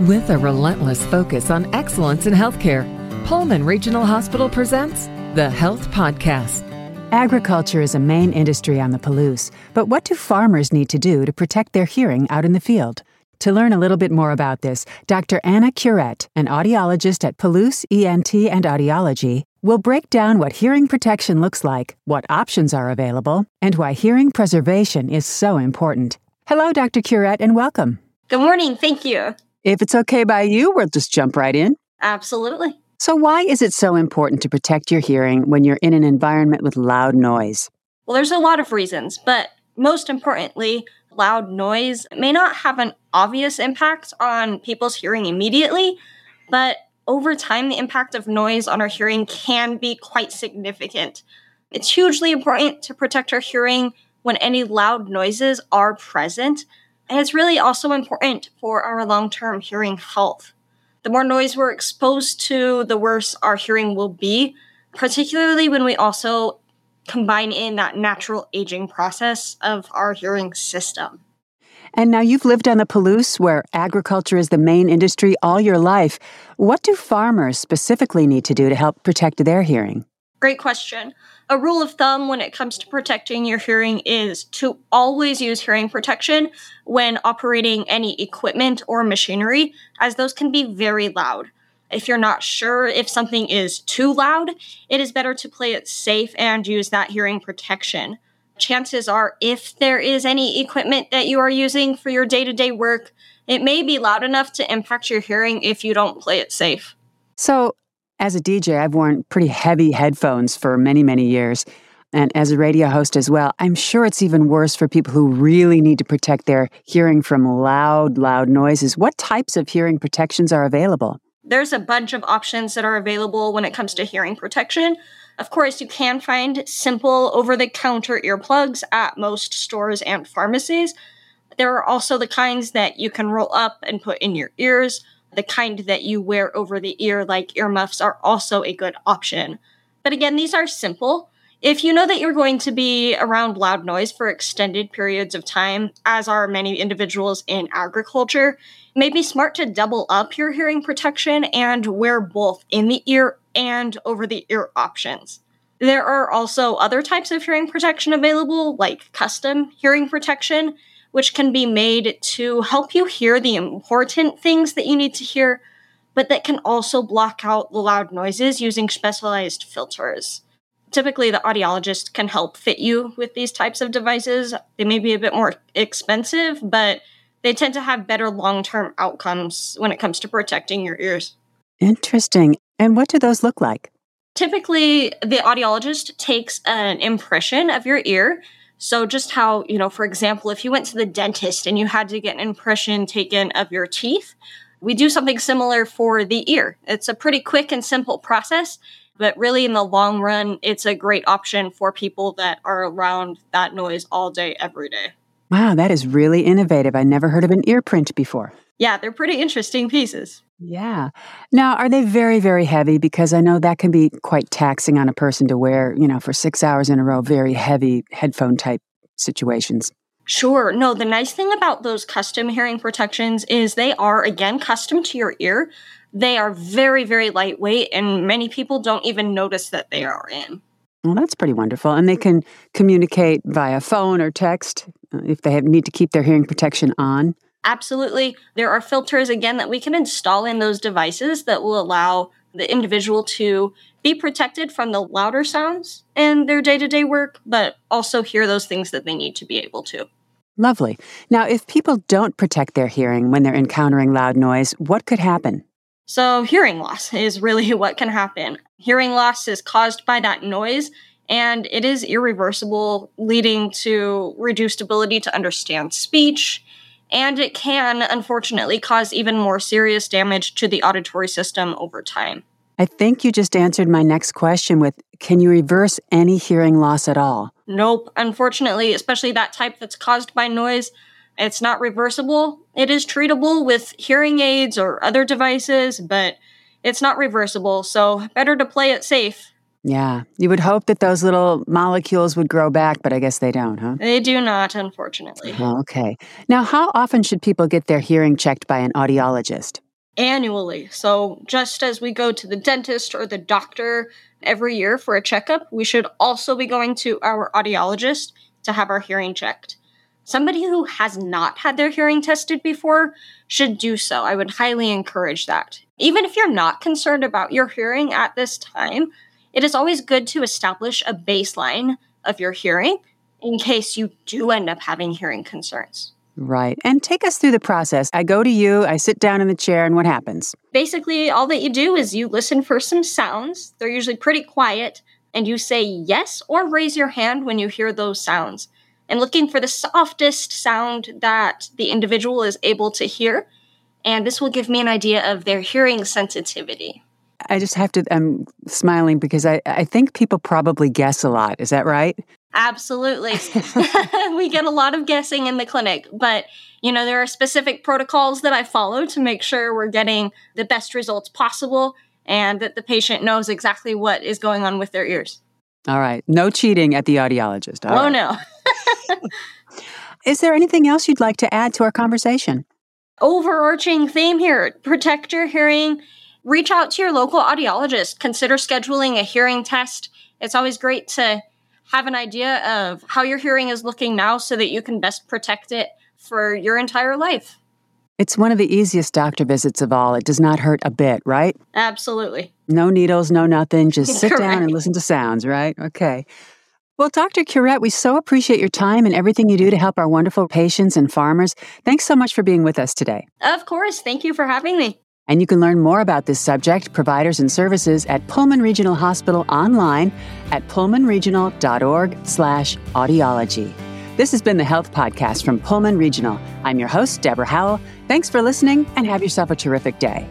With a relentless focus on excellence in healthcare, Pullman Regional Hospital presents the Health Podcast. Agriculture is a main industry on the Palouse, but what do farmers need to do to protect their hearing out in the field? To learn a little bit more about this, Dr. Anna Curet, an audiologist at Palouse ENT and Audiology, will break down what hearing protection looks like, what options are available, and why hearing preservation is so important. Hello, Dr. Curet, and welcome. Good morning. Thank you. If it's okay by you, we'll just jump right in. Absolutely. So, why is it so important to protect your hearing when you're in an environment with loud noise? Well, there's a lot of reasons, but most importantly, loud noise may not have an obvious impact on people's hearing immediately, but over time, the impact of noise on our hearing can be quite significant. It's hugely important to protect our hearing when any loud noises are present and it's really also important for our long term hearing health. The more noise we're exposed to, the worse our hearing will be, particularly when we also combine in that natural aging process of our hearing system. And now you've lived on the Palouse, where agriculture is the main industry all your life. What do farmers specifically need to do to help protect their hearing? Great question. A rule of thumb when it comes to protecting your hearing is to always use hearing protection when operating any equipment or machinery, as those can be very loud. If you're not sure if something is too loud, it is better to play it safe and use that hearing protection. Chances are, if there is any equipment that you are using for your day to day work, it may be loud enough to impact your hearing if you don't play it safe. So, as a DJ, I've worn pretty heavy headphones for many, many years. And as a radio host as well, I'm sure it's even worse for people who really need to protect their hearing from loud, loud noises. What types of hearing protections are available? There's a bunch of options that are available when it comes to hearing protection. Of course, you can find simple over the counter earplugs at most stores and pharmacies. There are also the kinds that you can roll up and put in your ears the kind that you wear over the ear, like earmuffs, are also a good option. But again, these are simple. If you know that you're going to be around loud noise for extended periods of time, as are many individuals in agriculture, it may be smart to double up your hearing protection and wear both in the ear and over the ear options. There are also other types of hearing protection available, like custom hearing protection, which can be made to help you hear the important things that you need to hear, but that can also block out the loud noises using specialized filters. Typically, the audiologist can help fit you with these types of devices. They may be a bit more expensive, but they tend to have better long term outcomes when it comes to protecting your ears. Interesting. And what do those look like? Typically, the audiologist takes an impression of your ear so, just how, you know, for example, if you went to the dentist and you had to get an impression taken of your teeth, we do something similar for the ear. It's a pretty quick and simple process, but really in the long run, it's a great option for people that are around that noise all day, every day. Wow, that is really innovative. I never heard of an ear print before. Yeah, they're pretty interesting pieces. Yeah. Now, are they very, very heavy? Because I know that can be quite taxing on a person to wear, you know, for six hours in a row, very heavy headphone type situations. Sure. No, the nice thing about those custom hearing protections is they are, again, custom to your ear. They are very, very lightweight, and many people don't even notice that they are in. Well, that's pretty wonderful. And they can communicate via phone or text uh, if they have, need to keep their hearing protection on. Absolutely. There are filters, again, that we can install in those devices that will allow the individual to be protected from the louder sounds in their day to day work, but also hear those things that they need to be able to. Lovely. Now, if people don't protect their hearing when they're encountering loud noise, what could happen? So, hearing loss is really what can happen. Hearing loss is caused by that noise, and it is irreversible, leading to reduced ability to understand speech and it can, unfortunately, cause even more serious damage to the auditory system over time. I think you just answered my next question with Can you reverse any hearing loss at all? Nope. Unfortunately, especially that type that's caused by noise, it's not reversible. It is treatable with hearing aids or other devices, but it's not reversible, so better to play it safe yeah. You would hope that those little molecules would grow back, but I guess they don't, huh? They do not, unfortunately. Oh, okay. Now, how often should people get their hearing checked by an audiologist? annually. So, just as we go to the dentist or the doctor every year for a checkup, we should also be going to our audiologist to have our hearing checked. Somebody who has not had their hearing tested before should do so. I would highly encourage that. Even if you're not concerned about your hearing at this time, it is always good to establish a baseline of your hearing in case you do end up having hearing concerns. Right. And take us through the process. I go to you, I sit down in the chair, and what happens? Basically, all that you do is you listen for some sounds. They're usually pretty quiet, and you say yes or raise your hand when you hear those sounds. And looking for the softest sound that the individual is able to hear. And this will give me an idea of their hearing sensitivity. I just have to, I'm smiling because I, I think people probably guess a lot. Is that right? Absolutely. we get a lot of guessing in the clinic, but you know, there are specific protocols that I follow to make sure we're getting the best results possible and that the patient knows exactly what is going on with their ears. All right. No cheating at the audiologist. All oh, right. no. is there anything else you'd like to add to our conversation? Overarching theme here protect your hearing. Reach out to your local audiologist. Consider scheduling a hearing test. It's always great to have an idea of how your hearing is looking now so that you can best protect it for your entire life. It's one of the easiest doctor visits of all. It does not hurt a bit, right? Absolutely. No needles, no nothing. Just sit down and listen to sounds, right? Okay. Well, Dr. Curet, we so appreciate your time and everything you do to help our wonderful patients and farmers. Thanks so much for being with us today. Of course. Thank you for having me. And you can learn more about this subject, providers, and services at Pullman Regional Hospital online at pullmanregional.org slash audiology. This has been the Health Podcast from Pullman Regional. I'm your host, Deborah Howell. Thanks for listening and have yourself a terrific day.